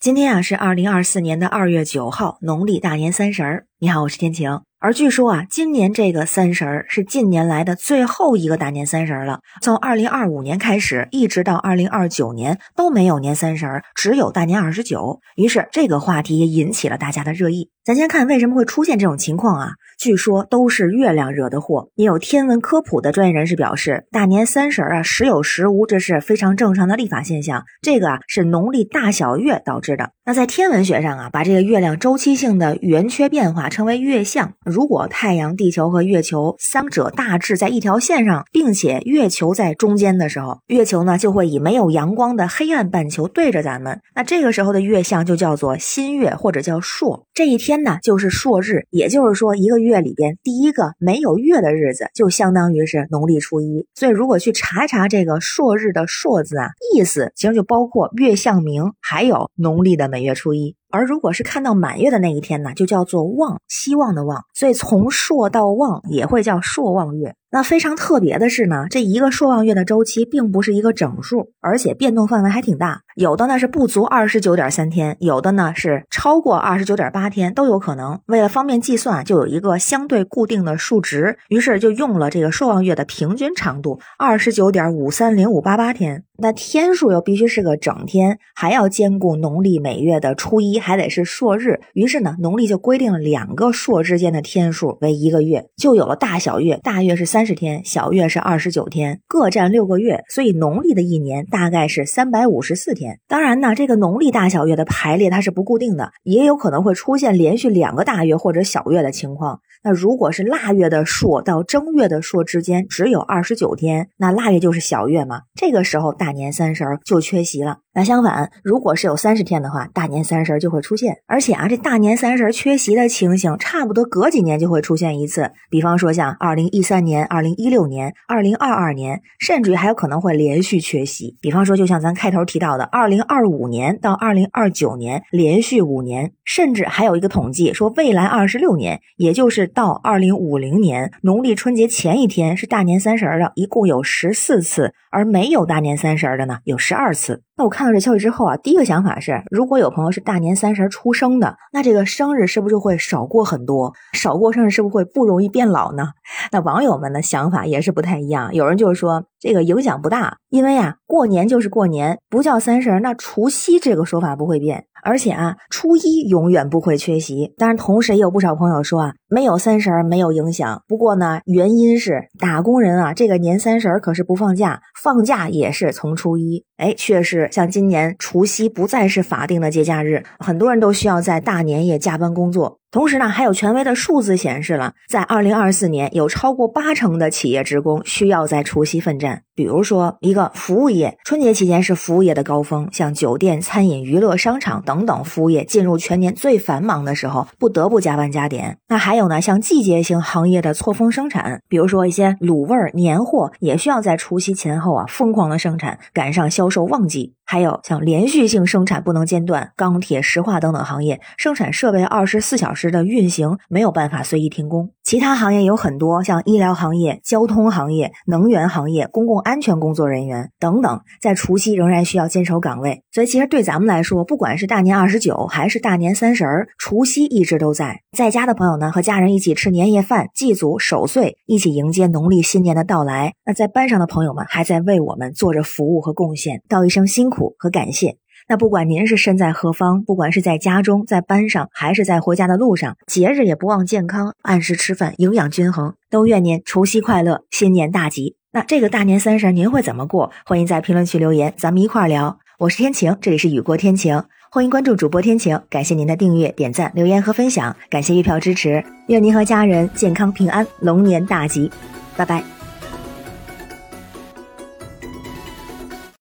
今天啊是二零二四年的二月九号，农历大年三十儿。你好，我是天晴。而据说啊，今年这个三十儿是近年来的最后一个大年三十儿了。从二零二五年开始，一直到二零二九年都没有年三十儿，只有大年二十九。于是这个话题也引起了大家的热议。咱先看为什么会出现这种情况啊？据说都是月亮惹的祸。也有天文科普的专业人士表示，大年三十儿啊时有时无，这是非常正常的历法现象。这个啊是农历大小月导致的。那在天文学上啊，把这个月亮周期性的圆缺变化称为月相。如果太阳、地球和月球三者大致在一条线上，并且月球在中间的时候，月球呢就会以没有阳光的黑暗半球对着咱们。那这个时候的月相就叫做新月或者叫朔。这一天呢就是朔日，也就是说一个月月里边第一个没有月的日子，就相当于是农历初一。所以如果去查一查这个朔日的朔字啊，意思其实就包括月相明，还有农历的每月初一。而如果是看到满月的那一天呢，就叫做望，希望的望，所以从朔到望也会叫朔望月。那非常特别的是呢，这一个朔望月的周期并不是一个整数，而且变动范围还挺大。有的呢是不足二十九点三天，有的呢是超过二十九点八天，都有可能。为了方便计算，就有一个相对固定的数值，于是就用了这个朔望月的平均长度二十九点五三零五八八天。那天数又必须是个整天，还要兼顾农历每月的初一，还得是朔日。于是呢，农历就规定了两个朔之间的天数为一个月，就有了大小月。大月是三十天，小月是二十九天，各占六个月。所以农历的一年大概是三百五十四天。当然呢，这个农历大小月的排列它是不固定的，也有可能会出现连续两个大月或者小月的情况。那如果是腊月的朔到正月的朔之间只有二十九天，那腊月就是小月嘛。这个时候大大年三十就缺席了。那相反，如果是有三十天的话，大年三十就会出现。而且啊，这大年三十缺席的情形，差不多隔几年就会出现一次。比方说像二零一三年、二零一六年、二零二二年，甚至于还有可能会连续缺席。比方说，就像咱开头提到的，二零二五年到二零二九年连续五年，甚至还有一个统计说，未来二十六年，也就是到二零五零年农历春节前一天是大年三十的，一共有十四次，而没有大年三十十的呢，有十二次。那我看到这消息之后啊，第一个想法是，如果有朋友是大年三十出生的，那这个生日是不是就会少过很多？少过生日是不是会不容易变老呢？那网友们的想法也是不太一样，有人就是说这个影响不大，因为呀，过年就是过年，不叫三十，那除夕这个说法不会变。而且啊，初一永远不会缺席。当然，同时也有不少朋友说啊，没有三十没有影响。不过呢，原因是打工人啊，这个年三十可是不放假，放假也是从初一。哎，确实，像今年除夕不再是法定的节假日，很多人都需要在大年夜加班工作。同时呢，还有权威的数字显示了，在二零二四年，有超过八成的企业职工需要在除夕奋战。比如说，一个服务业，春节期间是服务业的高峰，像酒店、餐饮、娱乐、商场等等服务业进入全年最繁忙的时候，不得不加班加点。那还有呢，像季节性行业的错峰生产，比如说一些卤味、年货，也需要在除夕前后啊疯狂的生产，赶上销售旺季。还有像连续性生产不能间断，钢铁、石化等等行业生产设备二十四小时的运行没有办法随意停工。其他行业有很多，像医疗行业、交通行业、能源行业、公共安全工作人员等等，在除夕仍然需要坚守岗位。所以，其实对咱们来说，不管是大年二十九还是大年三十儿，除夕一直都在。在家的朋友呢，和家人一起吃年夜饭，祭祖守岁，一起迎接农历新年的到来。那在班上的朋友们，还在为我们做着服务和贡献，道一声辛苦和感谢。那不管您是身在何方，不管是在家中、在班上，还是在回家的路上，节日也不忘健康，按时吃饭，营养均衡，都愿您除夕快乐，新年大吉。那这个大年三十您会怎么过？欢迎在评论区留言，咱们一块儿聊。我是天晴，这里是雨过天晴，欢迎关注主播天晴，感谢您的订阅、点赞、留言和分享，感谢月票支持，愿您和家人健康平安，龙年大吉，拜拜。